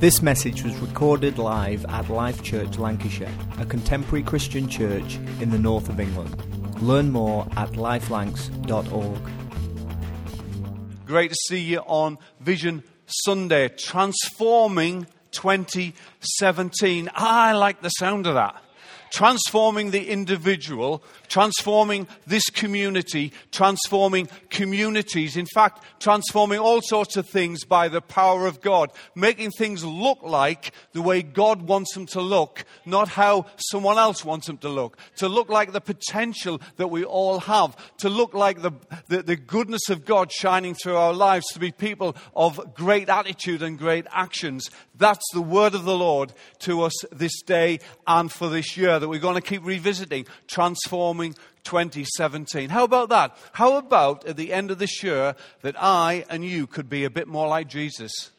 This message was recorded live at Life Church Lancashire, a contemporary Christian church in the north of England. Learn more at lifelancs.org. Great to see you on Vision Sunday, transforming 2017. I like the sound of that. Transforming the individual, transforming this community, transforming communities. In fact, transforming all sorts of things by the power of God, making things look like the way God wants them to look, not how someone else wants them to look. To look like the potential that we all have, to look like the, the, the goodness of God shining through our lives, to be people of great attitude and great actions. That's the word of the Lord to us this day and for this year that we're going to keep revisiting, transforming 2017. How about that? How about at the end of this year that I and you could be a bit more like Jesus?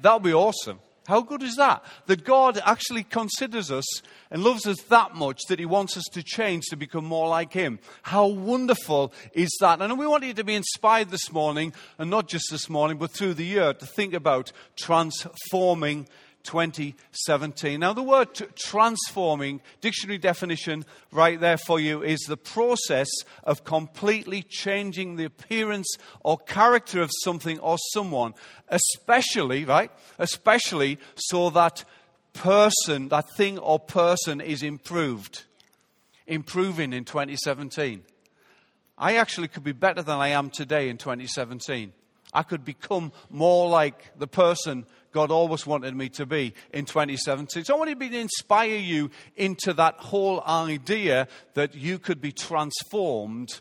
That would be awesome. How good is that? That God actually considers us and loves us that much that He wants us to change to become more like Him. How wonderful is that? And we want you to be inspired this morning, and not just this morning, but through the year, to think about transforming 2017. Now, the word transforming, dictionary definition right there for you, is the process of completely changing the appearance or character of something or someone, especially, right? Especially so that person, that thing or person is improved. Improving in 2017. I actually could be better than I am today in 2017. I could become more like the person God always wanted me to be in 2017. So I want to inspire you into that whole idea that you could be transformed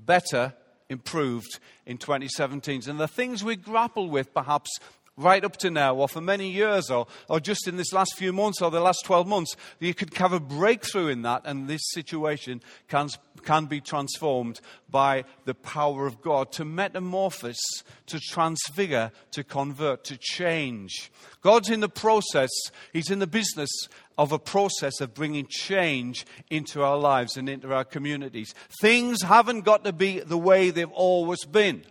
better, improved in 2017. And the things we grapple with perhaps right up to now, or for many years, or, or just in this last few months, or the last 12 months, you could have a breakthrough in that, and this situation can, can be transformed by the power of God to metamorphose, to transfigure, to convert, to change. God's in the process, He's in the business of a process of bringing change into our lives and into our communities. Things haven't got to be the way they've always been.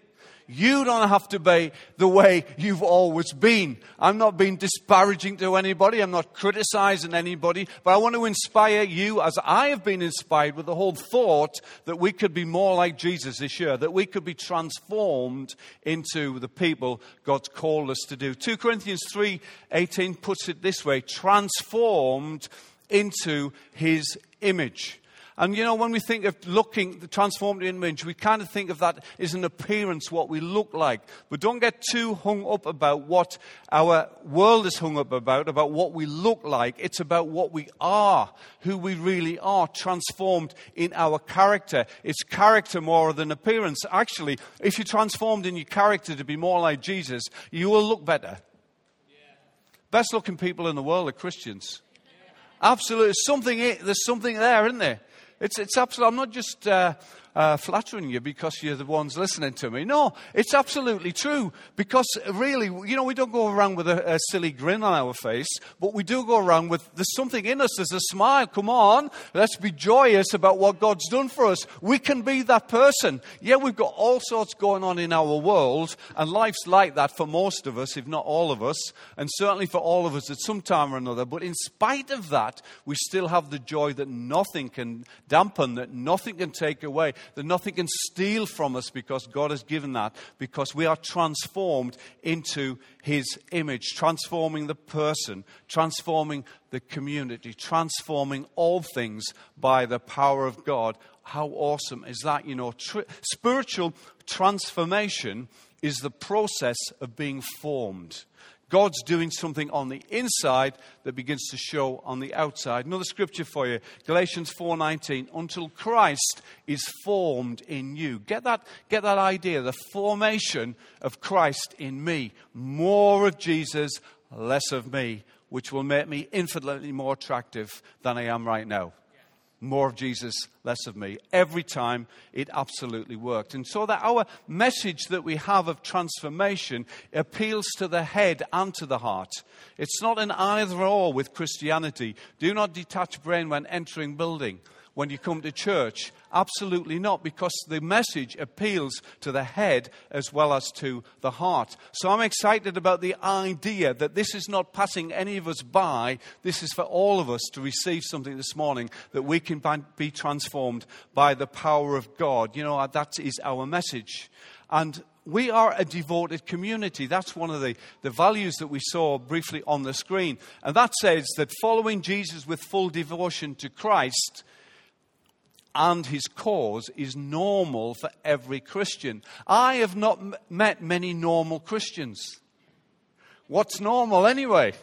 You don't have to be the way you've always been. I'm not being disparaging to anybody. I'm not criticizing anybody. But I want to inspire you as I have been inspired with the whole thought that we could be more like Jesus this year, that we could be transformed into the people God's called us to do. 2 Corinthians 3:18 puts it this way, transformed into his image. And you know, when we think of looking, the transformed image, we kind of think of that as an appearance, what we look like. But don't get too hung up about what our world is hung up about, about what we look like. It's about what we are, who we really are, transformed in our character. It's character more than appearance. Actually, if you're transformed in your character to be more like Jesus, you will look better. Best looking people in the world are Christians. Absolutely. Something, there's something there, isn't there? It's, it's absolutely, I'm not just uh, uh, flattering you because you're the ones listening to me. No, it's absolutely true. Because really, you know, we don't go around with a, a, silly grin on our face, but we do go around with there's something in us, there's a smile. Come on, let's be joyous about what God's done for us. We can be that person. Yeah, we've got all sorts going on in our world, and life's like that for most of us, if not all of us, and certainly for all of us at some time or another. But in spite of that, we still have the joy that nothing can dampen, that nothing can take away that nothing can steal from us because God has given that, because we are transformed into His image, transforming the person, transforming the community, transforming all things by the power of God. How awesome is that? You know, tr- spiritual transformation is the process of being formed. God's doing something on the inside that begins to show on the outside. Another scripture for you, Galatians 4:19, until Christ is formed in you. Get that get that idea, the formation of Christ in me. More of Jesus, less of me, which will make me infinitely more attractive than I am right now more of Jesus, less of me. Every time it absolutely worked. And so that our message that we have of transformation appeals to the head and to the heart. It's not an either or with Christianity. Do not detach brain when entering building. When you come to church? Absolutely not, because the message appeals to the head as well as to the heart. So I'm excited about the idea that this is not passing any of us by. This is for all of us to receive something this morning that we can be transformed by the power of God. You know, that is our message. And we are a devoted community. That's one of the, the values that we saw briefly on the screen. And that says that following Jesus with full devotion to Christ and his cause is normal for every Christian. I have not m- met many normal Christians. What's normal anyway?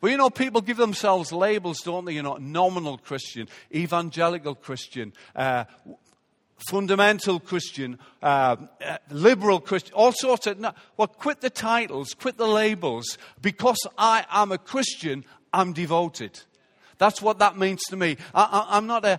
Well, you know, people give themselves labels, don't they? You know, nominal Christian, evangelical Christian, uh, fundamental Christian, uh, uh, liberal Christian, all sorts of. No, well, quit the titles, quit the labels. Because I am a Christian, I'm devoted. That's what that means to me. I, am not a,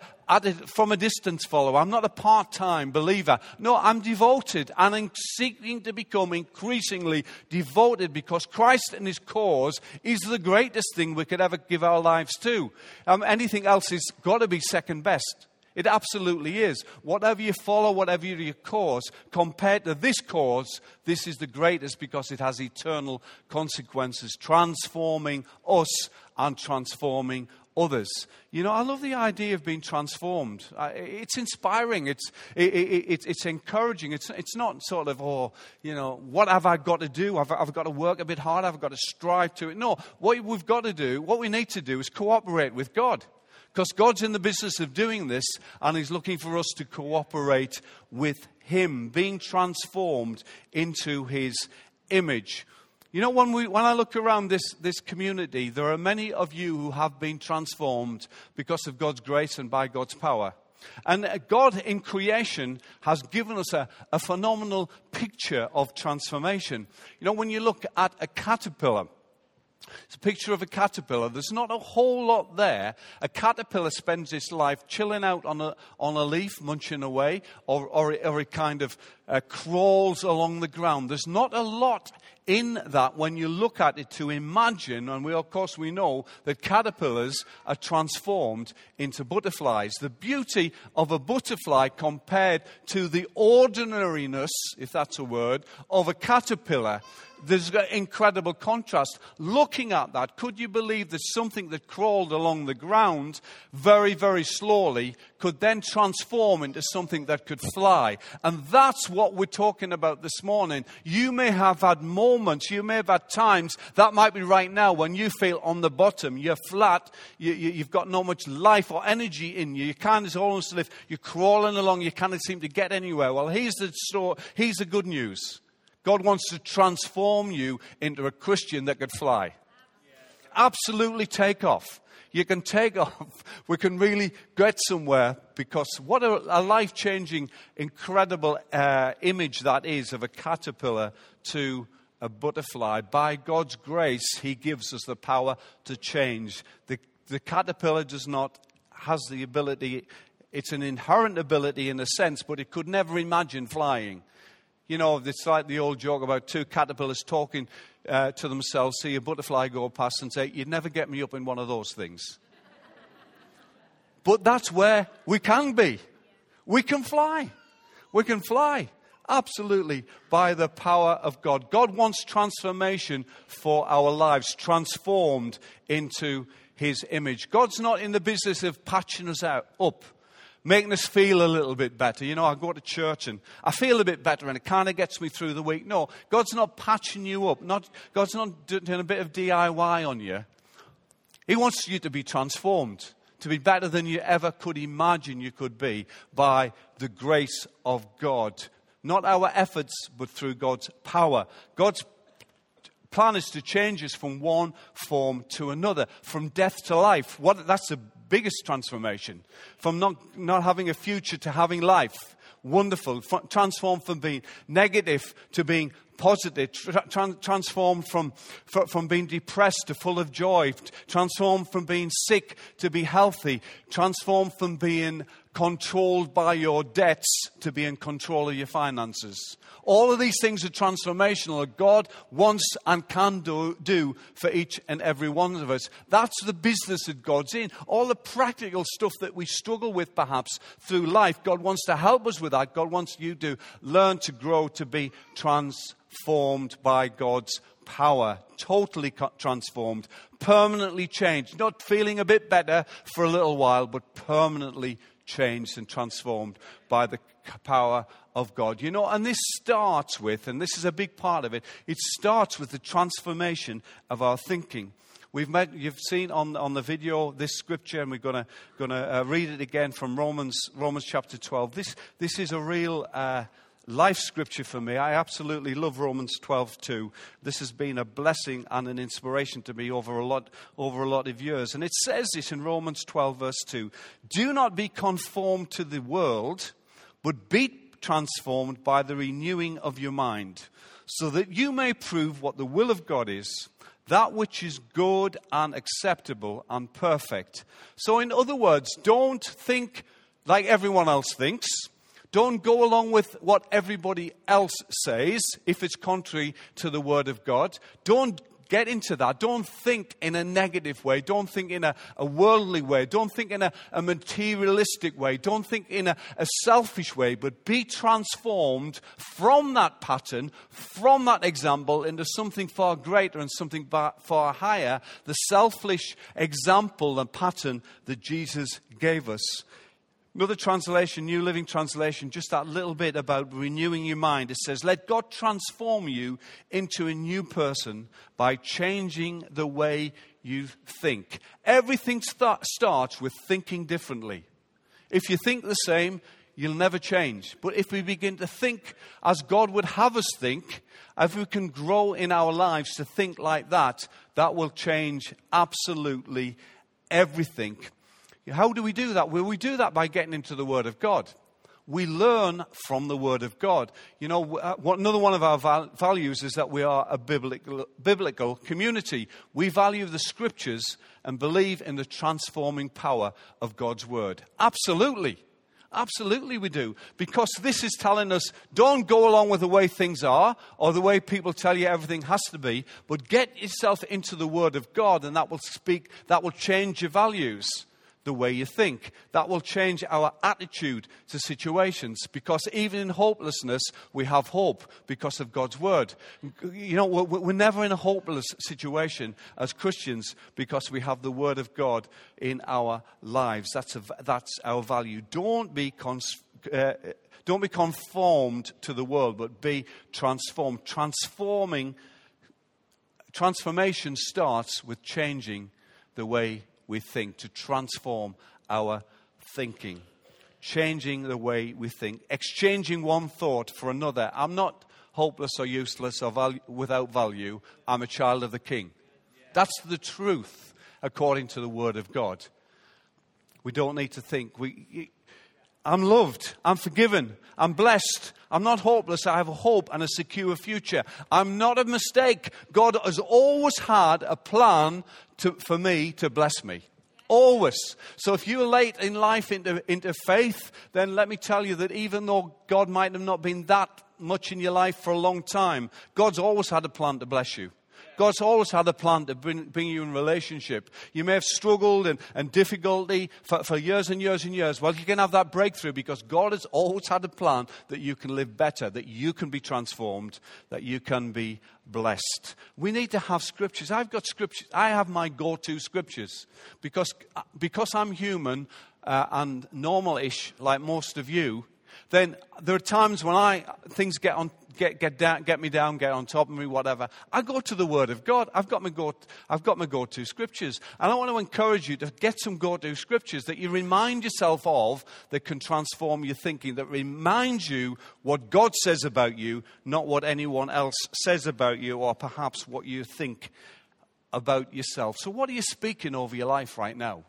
from a distance follower. I'm not a part time believer. No, I'm devoted and I'm seeking to become increasingly devoted because Christ and his cause is the greatest thing we could ever give our lives to. Um, anything else has got to be second best. It absolutely is. Whatever you follow, whatever your cause, compared to this cause, this is the greatest because it has eternal consequences, transforming us and transforming others. You know, I love the idea of being transformed. It's inspiring. It's, it, it, it's encouraging. It's, it's not sort of, oh, you know, what have I got to do? I've, I've got to work a bit harder? Have got to strive to it? No, what we've got to do, what we need to do is cooperate with God. Because God's in the business of doing this and He's looking for us to cooperate with Him, being transformed into His image. You know, when, we, when I look around this, this community, there are many of you who have been transformed because of God's grace and by God's power. And uh, God in creation has given us a, a phenomenal picture of transformation. You know, when you look at a caterpillar, it's a picture of a caterpillar. There's not a whole lot there. A caterpillar spends its life chilling out on a, on a leaf, munching away, or, or, or it kind of uh, crawls along the ground. There's not a lot in that when you look at it to imagine, and we, of course, we know that caterpillars are transformed into butterflies. The beauty of a butterfly compared to the ordinariness, if that's a word, of a caterpillar there's an incredible contrast. Looking at that, could you believe that something that crawled along the ground very, very slowly could then transform into something that could fly? And that's what we're talking about this morning. You may have had moments, you may have had times, that might be right now when you feel on the bottom, you're flat, you, have you, got not much life or energy in you. You can't almost live, you're crawling along, you can't seem to get anywhere. Well, here's the, story, here's the good news. God wants to transform you into a Christian that could fly. Absolutely take off. You can take off. We can really get somewhere because what a, a life changing, incredible uh, image that is of a caterpillar to a butterfly. By God's grace, He gives us the power to change. The, the caterpillar does not, has the ability, it's an inherent ability in a sense, but it could never imagine flying. You know, it's like the old joke about two caterpillars talking uh, to themselves, see a butterfly go past and say, You'd never get me up in one of those things. but that's where we can be. We can fly. We can fly. Absolutely, by the power of God. God wants transformation for our lives, transformed into His image. God's not in the business of patching us out, up making us feel a little bit better. You know, I go to church and I feel a bit better and it kind of gets me through the week. No, God's not patching you up. Not, God's not doing a bit of DIY on you. He wants you to be transformed, to be better than you ever could imagine you could be by the grace of God. Not our efforts, but through God's power. God's plan is to change us from one form to another, from death to life. What, that's a biggest transformation from not, not having a future to having life. Wonderful. Transformed from being negative to being positive, tra- transformed from, from being depressed to full of joy, transformed from being sick to be healthy, transformed from being controlled by your debts to be in control of your finances. All of these things are transformational that God wants and can do, do for each and every one of us. That's the business that God's in. All the practical stuff that we struggle with perhaps through life, God wants to help us with that. God wants you to learn to grow to be transformed by God's power, totally transformed, permanently changed, not feeling a bit better for a little while, but permanently changed and transformed by the power of God. You know, and this starts with, and this is a big part of it, it starts with the transformation of our thinking. We've met, you've seen on, on the video this scripture, and we're going to uh, read it again from Romans, Romans chapter 12. This, this is a real uh, life scripture for me. I absolutely love Romans 12:2. This has been a blessing and an inspiration to me over a lot, over a lot of years. And it says this in Romans 12, verse 2 Do not be conformed to the world, but be transformed by the renewing of your mind, so that you may prove what the will of God is. That which is good and acceptable and perfect. So, in other words, don't think like everyone else thinks don't go along with what everybody else says if it's contrary to the Word of God. Don't get into that. Don't think in a negative way. Don't think in a, a worldly way. Don't think in a, a materialistic way. Don't think in a, a selfish way. But be transformed from that pattern, from that example, into something far greater and something far higher. The selfish example and pattern that Jesus gave us. Another translation, New Living Translation, just that little bit about renewing your mind. It says, Let God transform you into a new person by changing the way you think. Everything start, starts with thinking differently. If you think the same, you'll never change. But if we begin to think as God would have us think, if we can grow in our lives to think like that, that will change absolutely everything. How do we do that? Well, we do that by getting into the Word of God. We learn from the Word of God. You know, uh, another one of our values is that we are a biblical, biblical community. We value the Scriptures and believe in the transforming power of God's Word. Absolutely. Absolutely, we do. Because this is telling us don't go along with the way things are or the way people tell you everything has to be, but get yourself into the Word of God and that will speak, that will change your values the way you think. That will change our attitude to situations because even in hopelessness, we have hope because of God's word. You know, we're never in a hopeless situation as Christians because we have the word of God in our lives. That's, a, that's our value. Don't be. Cons- uh, don't be conformed to the world, but be transformed. Transforming, transformation starts with changing the way we think, to transform our thinking, changing the way we think, exchanging one thought for another. I'm not hopeless or useless or without value. I'm a child of the King. That's the truth according to the Word of God. We don't need to think. We, I'm loved. I'm forgiven. I'm blessed. I'm not hopeless. I have a hope and a secure future. I'm not a mistake. God has always had a plan to, for me to bless me. Always. So if you're late in life into, into faith, then let me tell you that even though God might have not been that much in your life for a long time, God's always had a plan to bless you. God's always had a plan to bring, bring you in relationship. You may have struggled and, and difficulty for, for years and years and years. Well, you can have that breakthrough because God has always had a plan that you can live better, that you can be transformed, that you can be blessed. We need to have scriptures. I've got scriptures. I have my go to scriptures because, because I'm human uh, and normal ish like most of you. Then there are times when I things get on get, get, down, get me down, get on top of me, whatever. I go to the Word of God. I've got my go, I've got my go-to scriptures. And I want to encourage you to get some go-to scriptures that you remind yourself of that can transform your thinking, that reminds you what God says about you, not what anyone else says about you, or perhaps what you think about yourself. So what are you speaking over your life right now?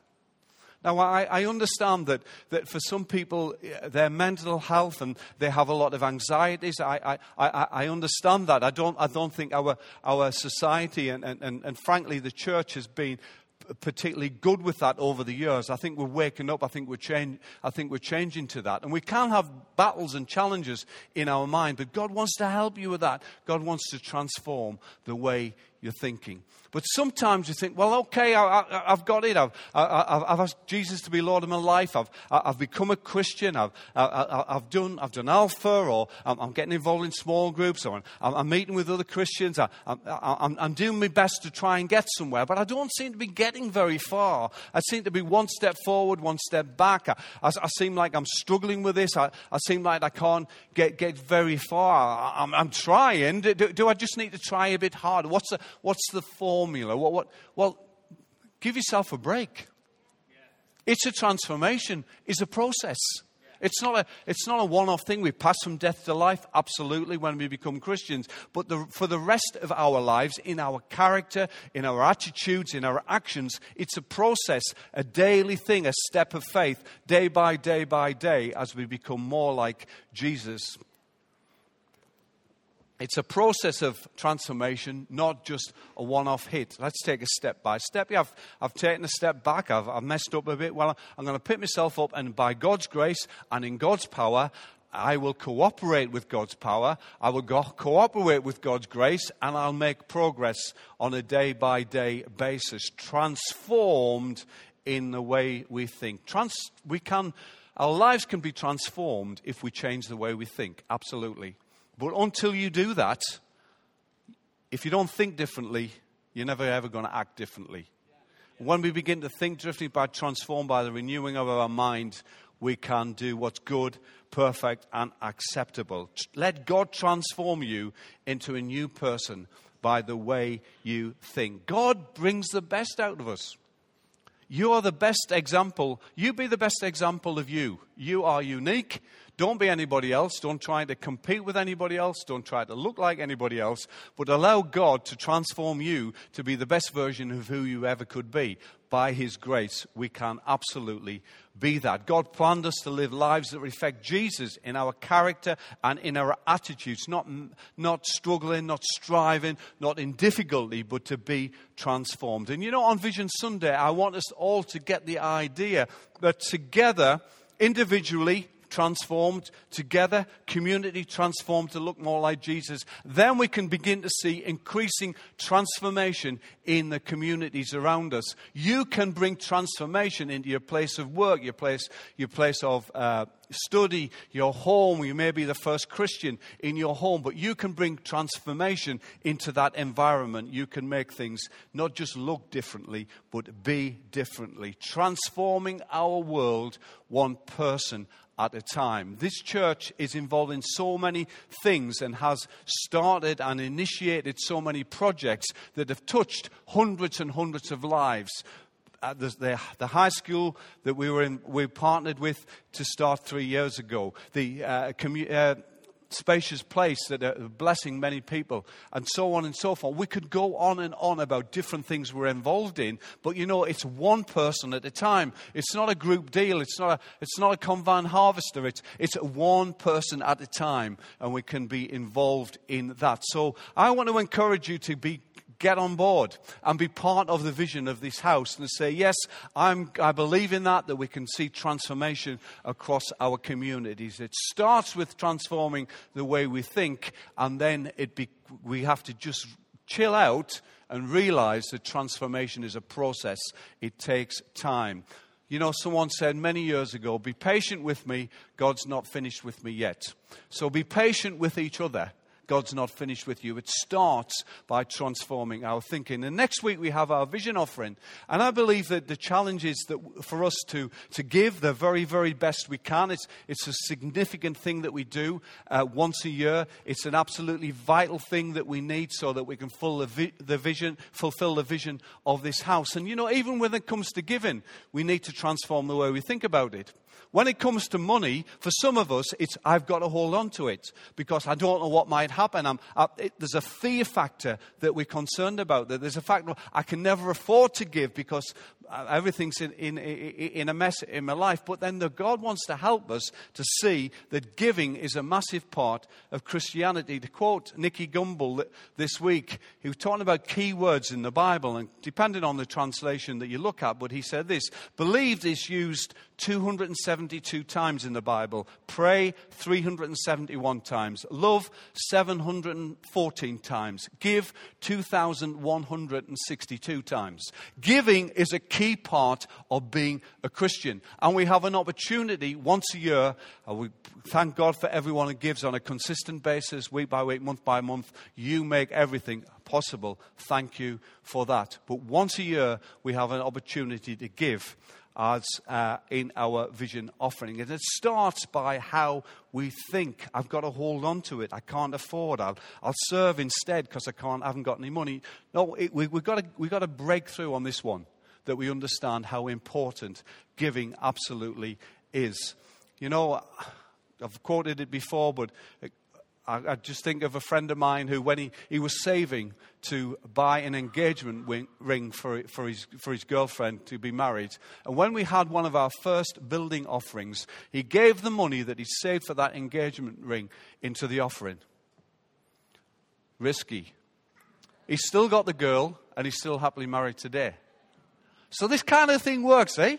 Now, I, I, understand that, that for some people, uh, their mental health and they have a lot of anxieties. I, I, I understand that. I don't, I don't think our, our society and, and, and, frankly, the church has been particularly good with that over the years. I think we're waking up. I think we're, change, I think we're changing to that. And we can have battles and challenges in our mind, but God wants to help you with that. God wants to transform the way you're thinking. But sometimes you think, well, okay, I, have got it. I've, I, have asked Jesus to be Lord of my life. I've, I've become a Christian. I've, I, have done, I've done Alpha, or I'm, I'm, getting involved in small groups, or I'm, I'm meeting with other Christians. I, am doing my best to try and get somewhere, but I don't seem to be getting very far. I seem to be one step forward, one step back. I, I seem like I'm struggling with this. I, seem like I can't get, get very far. I'm, I'm trying. Do, do, I just need to try a bit harder? What's the, what's the formula? What, what, well, give yourself a break. It's a transformation, it's a process. It's not a, it's not a one off thing. We pass from death to life, absolutely, when we become Christians. But the, for the rest of our lives, in our character, in our attitudes, in our actions, it's a process, a daily thing, a step of faith, day by day by day, as we become more like Jesus. It's a process of transformation, not just a one off hit. Let's take a step by step. Yeah, I've, I've taken a step back, I've, I've messed up a bit. Well, I'm going to pick myself up, and by God's grace and in God's power, I will cooperate with God's power, I will go- cooperate with God's grace, and I'll make progress on a day by day basis, transformed in the way we think. Trans- we can, our lives can be transformed if we change the way we think, absolutely. But until you do that, if you don't think differently, you're never ever going to act differently. When we begin to think differently by transformed by the renewing of our mind, we can do what's good, perfect, and acceptable. Let God transform you into a new person by the way you think. God brings the best out of us. You are the best example. You be the best example of you. You are unique. Don't be anybody else. Don't try to compete with anybody else. Don't try to look like anybody else. But allow God to transform you to be the best version of who you ever could be. By His grace, we can absolutely be that. God planned us to live lives that reflect Jesus in our character and in our attitudes, not, not struggling, not striving, not in difficulty, but to be transformed. And you know, on Vision Sunday, I want us all to get the idea that together, individually, transformed together, community transformed to look more like Jesus, then we can begin to see increasing transformation in the communities around us. You can bring transformation into your place of work, your place, your place of uh, study, your home. You may be the first Christian in your home, but you can bring transformation into that environment. You can make things not just look differently, but be differently. Transforming our world one person at a time. This church is involved in so many things and has started and initiated so many projects that have touched hundreds and hundreds of lives. Uh, the, the, the, high school that we were in, we partnered with to start three years ago. The uh, uh, spacious place that are blessing many people, and so on and so forth. We could go on and on about different things we're involved in, but you know, it's one person at a time. It's not a group deal. It's not a, it's not a combine harvester. It's, it's one person at a time, and we can be involved in that. So I want to encourage you to be get on board and be part of the vision of this house and say, Yes, I'm, I believe in that, that we can see transformation across our communities. It starts with transforming the way we think, and then it be, we have to just chill out and realize that transformation is a process, it takes time. You know, someone said many years ago, Be patient with me, God's not finished with me yet. So be patient with each other God's not finished with you. It starts by transforming our thinking. And next week we have our vision offering. And I believe that the challenge is that for us to, to give the very, very best we can. It's, it's a significant thing that we do uh, once a year. It's an absolutely vital thing that we need so that we can full the, vi- the vision, fulfill the vision of this house. And you know, even when it comes to giving, we need to transform the way we think about it. When it comes to money, for some of us, it's I've got to hold on to it because I don't know what might happen. I, it, there's a fear factor that we're concerned about. That there's a fact I can never afford to give because Uh, everything's in, in, in a mess in my life. But then the God wants to help us to see that giving is a massive part of Christianity. To quote Nicky Gumbel this week, he was talking about key words in the Bible, and depending on the translation that you look at, but he said this believed is used 272 times in the Bible, pray 371 times, love 714 times, give 2,162 times. Giving is a key part of being a Christian. And we have an opportunity once a year. Uh, we thank God for everyone who gives on a consistent basis, week by week, month by month. You make everything possible. Thank you for that. But once a year, we have an opportunity to give as uh, in our vision offering. And it starts by how we think. I've got to hold on to it. I can't afford. I'll, I'll serve instead because I can't. I haven't got any money. No, it, we, we've got to we've got to break through on this one that we understand how important giving absolutely is. You know, I've quoted it before, but I, I, just think of a friend of mine who, when he, he was saving to buy an engagement ring for, for, his, for his girlfriend to be married, and when we had one of our first building offerings, he gave the money that he saved for that engagement ring into the offering. Risky. He's still got the girl, and he's still happily married today. So this kind of thing works, eh?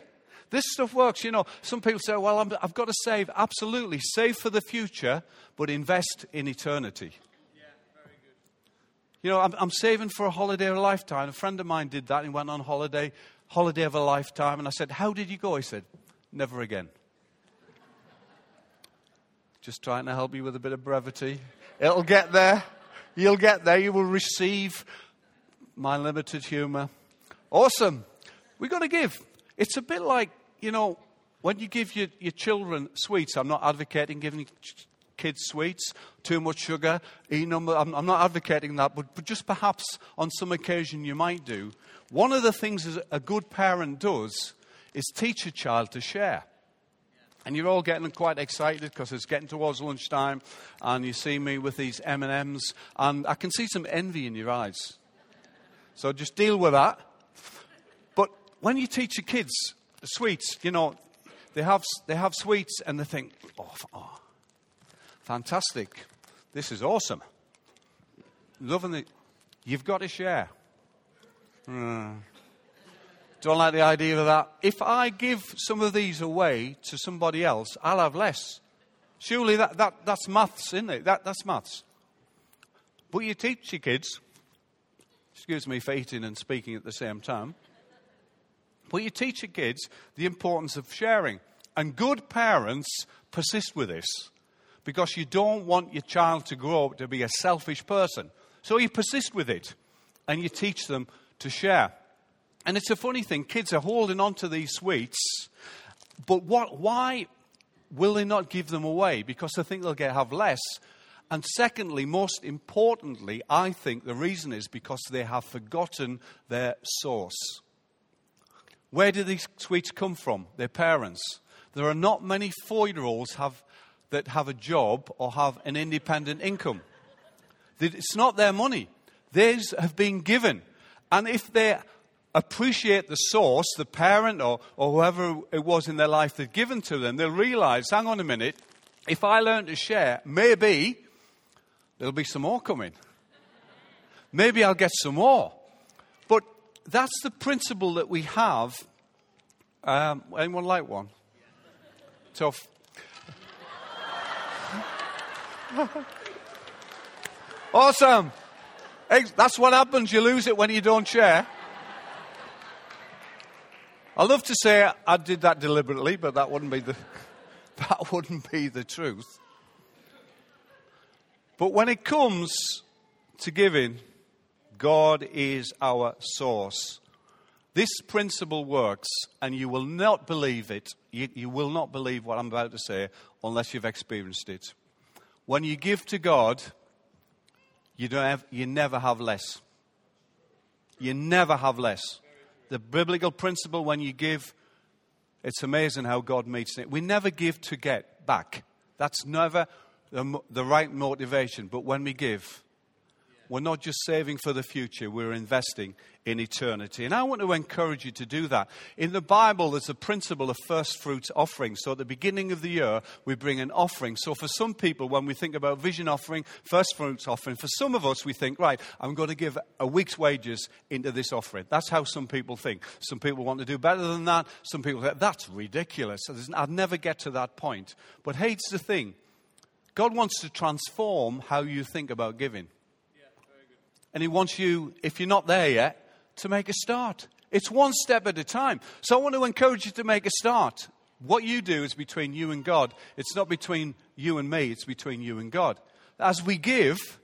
This stuff works. You know, some people say, well, i have got to save. Absolutely. Save for the future, but invest in eternity. Yeah, very good. You know, I'm, I'm saving for a holiday of a lifetime. A friend of mine did that and went on holiday, holiday of a lifetime. And I said, how did you go? He said, never again. Just trying to help you with a bit of brevity. It'll get there. You'll get there. You will receive my limited humor. Awesome. We've got to give. It's a bit like, you know, when you give your, your children sweets, I'm not advocating giving kids sweets, too much sugar, e number. I'm, I'm not advocating that, but, but just perhaps on some occasion you might do. One of the things a good parent does is teach a child to share. And you're all getting quite excited because it's getting towards lunchtime, and you see me with these M and M's, and I can see some envy in your eyes. So just deal with that when you teach your kids sweets, you know, they have, they have sweets and they think, oh, oh fantastic. This is awesome. Loving it. You've got to share. Mm. Don't like the idea of that. If I give some of these away to somebody else, I'll have less. Surely that, that, that's maths, isn't it? That, that's maths. But you teach your kids, excuse me for eating and speaking at the same time, but you teach your kids the importance of sharing. And good parents persist with this because you don't want your child to grow up to be a selfish person. So you persist with it and you teach them to share. And it's a funny thing, kids are holding on to these sweets, but what, why will they not give them away? Because they think they'll get, have less. And secondly, most importantly, I think the reason is because they have forgotten their source. Where do these sweets come from? Their parents. There are not many four year olds that have a job or have an independent income. It's not their money, theirs have been given. And if they appreciate the source, the parent or, or whoever it was in their life that given to them, they'll realize hang on a minute, if I learn to share, maybe there'll be some more coming. Maybe I'll get some more that's the principle that we have. Um, anyone like one? Tough. awesome. That's what happens. You lose it when you don't share. I love to say I did that deliberately, but that wouldn't be the that wouldn't be the truth. But when it comes to giving, God is our source. This principle works, and you will not believe it. You, you, will not believe what I'm about to say unless you've experienced it. When you give to God, you, don't have, you never have less. You never have less. The biblical principle when you give, it's amazing how God meets it. We never give to get back. That's never the, the right motivation. But when we give, We're not just saving for the future, we're investing in eternity. And I want to encourage you to do that. In the Bible, there's a principle of first fruits offering. So at the beginning of the year, we bring an offering. So for some people, when we think about vision offering, first fruits offering, for some of us, we think, right, I'm going to give a week's wages into this offering. That's how some people think. Some people want to do better than that. Some people think, that's ridiculous. I'd never get to that point. But hey, it's the thing. God wants to transform how you think about giving. And He wants you, if you're not there yet, to make a start. It's one step at a time. So I want to encourage you to make a start. What you do is between you and God. It's not between you and me, it's between you and God. As we give,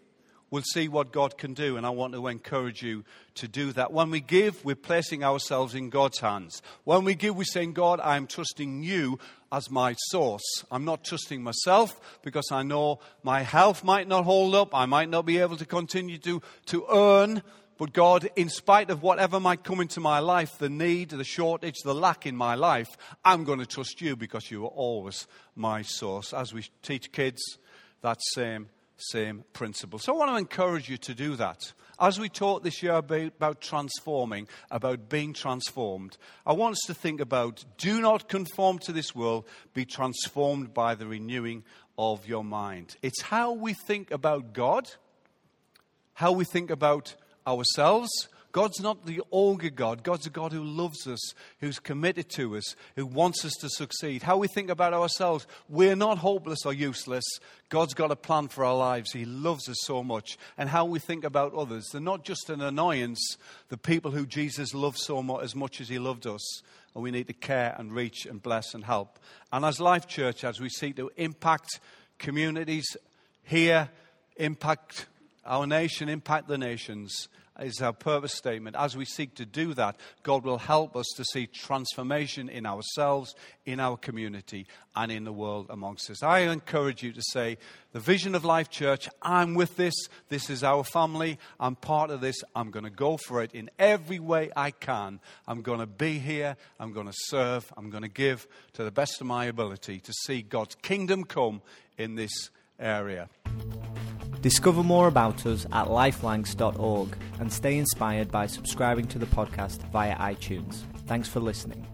we'll see what God can do, and I want to encourage you to do that. When we give, we're placing ourselves in God's hands. When we give, we're saying, God, I'm trusting you as my source. I'm not trusting myself because I know my health might not hold up. I might not be able to continue to, to earn. But God, in spite of whatever might come into my life, the need, the shortage, the lack in my life, I'm going to trust you because you are always my source. As we teach kids, that same, um, same principle. So I want to encourage you to do that. As we talk this year about, transforming, about being transformed, I want us to think about do not conform to this world, be transformed by the renewing of your mind. It's how we think about God, how we think about ourselves, God's not the ogre God. God's a God who loves us, who's committed to us, who wants us to succeed. How we think about ourselves, we're not hopeless or useless. God's got a plan for our lives. He loves us so much. And how we think about others, they're not just an annoyance, the people who Jesus loved so much as much as he loved us. And we need to care and reach and bless and help. And as Life Church, as we seek to impact communities here, impact our nation, impact the nations, is our purpose statement. As we seek to do that, God will help us to see transformation in ourselves, in our community, and in the world amongst us. I encourage you to say, The vision of Life Church, I'm with this. This is our family. I'm part of this. I'm going to go for it in every way I can. I'm going to be here. I'm going to serve. I'm going to give to the best of my ability to see God's kingdom come in this area. Discover more about us at lifelancs.org and stay inspired by subscribing to the podcast via iTunes. Thanks for listening.